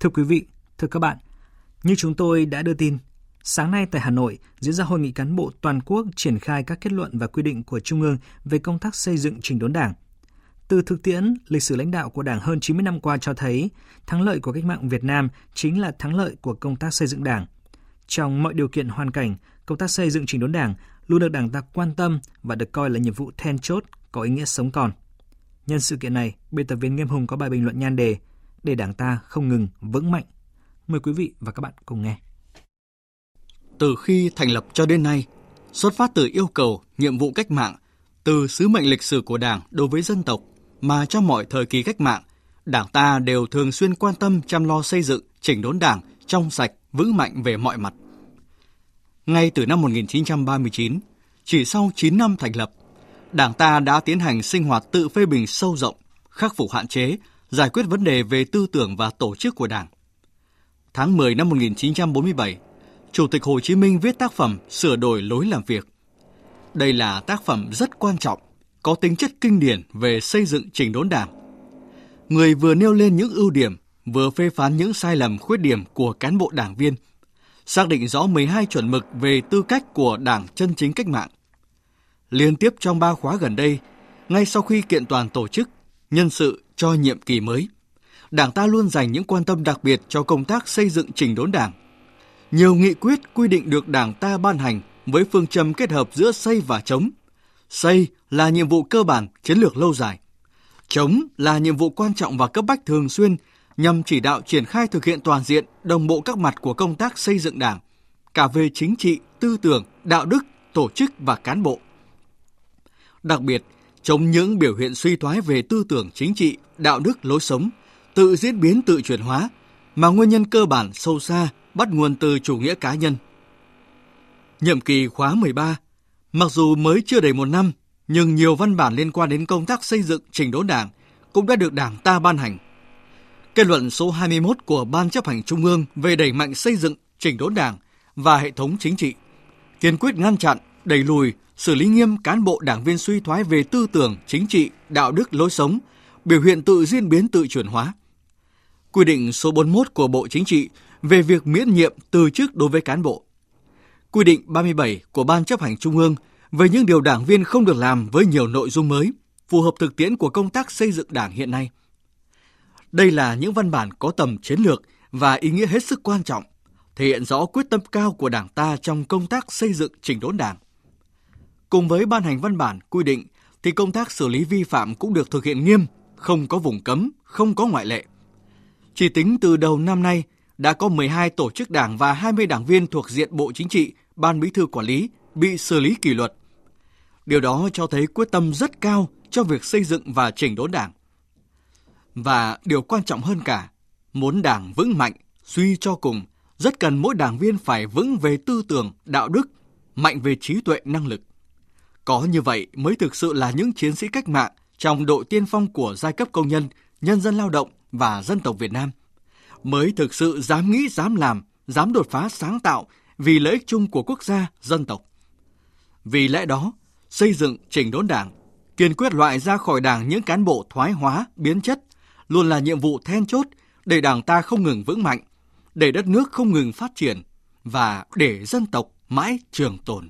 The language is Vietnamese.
Thưa quý vị, thưa các bạn, như chúng tôi đã đưa tin, sáng nay tại Hà Nội diễn ra hội nghị cán bộ toàn quốc triển khai các kết luận và quy định của Trung ương về công tác xây dựng trình đốn Đảng. Từ thực tiễn, lịch sử lãnh đạo của Đảng hơn 90 năm qua cho thấy, thắng lợi của cách mạng Việt Nam chính là thắng lợi của công tác xây dựng Đảng. Trong mọi điều kiện hoàn cảnh, công tác xây dựng chỉnh đốn Đảng luôn được Đảng ta quan tâm và được coi là nhiệm vụ then chốt có ý nghĩa sống còn. Nhân sự kiện này, biên tập viên Nghiêm Hùng có bài bình luận nhan đề để Đảng ta không ngừng vững mạnh. Mời quý vị và các bạn cùng nghe. Từ khi thành lập cho đến nay, xuất phát từ yêu cầu, nhiệm vụ cách mạng, từ sứ mệnh lịch sử của Đảng đối với dân tộc mà trong mọi thời kỳ cách mạng, Đảng ta đều thường xuyên quan tâm chăm lo xây dựng, chỉnh đốn Đảng trong sạch, vững mạnh về mọi mặt. Ngay từ năm 1939, chỉ sau 9 năm thành lập, Đảng ta đã tiến hành sinh hoạt tự phê bình sâu rộng, khắc phục hạn chế, giải quyết vấn đề về tư tưởng và tổ chức của Đảng. Tháng 10 năm 1947, Chủ tịch Hồ Chí Minh viết tác phẩm Sửa đổi lối làm việc. Đây là tác phẩm rất quan trọng, có tính chất kinh điển về xây dựng trình đốn Đảng. Người vừa nêu lên những ưu điểm, vừa phê phán những sai lầm khuyết điểm của cán bộ đảng viên, xác định rõ 12 chuẩn mực về tư cách của Đảng chân chính cách mạng. Liên tiếp trong ba khóa gần đây, ngay sau khi kiện toàn tổ chức, nhân sự cho nhiệm kỳ mới, Đảng ta luôn dành những quan tâm đặc biệt cho công tác xây dựng chỉnh đốn Đảng. Nhiều nghị quyết quy định được Đảng ta ban hành với phương châm kết hợp giữa xây và chống. Xây là nhiệm vụ cơ bản, chiến lược lâu dài. Chống là nhiệm vụ quan trọng và cấp bách thường xuyên nhằm chỉ đạo triển khai thực hiện toàn diện, đồng bộ các mặt của công tác xây dựng Đảng, cả về chính trị, tư tưởng, đạo đức, tổ chức và cán bộ. Đặc biệt, chống những biểu hiện suy thoái về tư tưởng chính trị, đạo đức, lối sống, tự diễn biến tự chuyển hóa, mà nguyên nhân cơ bản sâu xa bắt nguồn từ chủ nghĩa cá nhân. Nhiệm kỳ khóa 13, mặc dù mới chưa đầy một năm, nhưng nhiều văn bản liên quan đến công tác xây dựng trình đốn đảng cũng đã được đảng ta ban hành. Kết luận số 21 của Ban chấp hành Trung ương về đẩy mạnh xây dựng chỉnh đốn đảng và hệ thống chính trị, kiên quyết ngăn chặn, đẩy lùi, xử lý nghiêm cán bộ đảng viên suy thoái về tư tưởng, chính trị, đạo đức, lối sống, biểu hiện tự diễn biến tự chuyển hóa. Quy định số 41 của Bộ Chính trị về việc miễn nhiệm từ chức đối với cán bộ. Quy định 37 của Ban chấp hành Trung ương về những điều đảng viên không được làm với nhiều nội dung mới, phù hợp thực tiễn của công tác xây dựng đảng hiện nay. Đây là những văn bản có tầm chiến lược và ý nghĩa hết sức quan trọng, thể hiện rõ quyết tâm cao của Đảng ta trong công tác xây dựng chỉnh đốn Đảng. Cùng với ban hành văn bản quy định thì công tác xử lý vi phạm cũng được thực hiện nghiêm, không có vùng cấm, không có ngoại lệ. Chỉ tính từ đầu năm nay, đã có 12 tổ chức đảng và 20 đảng viên thuộc diện Bộ Chính trị, Ban Bí thư quản lý bị xử lý kỷ luật. Điều đó cho thấy quyết tâm rất cao cho việc xây dựng và chỉnh đốn đảng. Và điều quan trọng hơn cả, muốn đảng vững mạnh, suy cho cùng, rất cần mỗi đảng viên phải vững về tư tưởng, đạo đức, mạnh về trí tuệ năng lực. Có như vậy mới thực sự là những chiến sĩ cách mạng trong đội tiên phong của giai cấp công nhân, nhân dân lao động và dân tộc Việt Nam. Mới thực sự dám nghĩ, dám làm, dám đột phá sáng tạo vì lợi ích chung của quốc gia, dân tộc. Vì lẽ đó, xây dựng chỉnh đốn đảng, kiên quyết loại ra khỏi đảng những cán bộ thoái hóa, biến chất, luôn là nhiệm vụ then chốt để đảng ta không ngừng vững mạnh, để đất nước không ngừng phát triển và để dân tộc mãi trường tồn.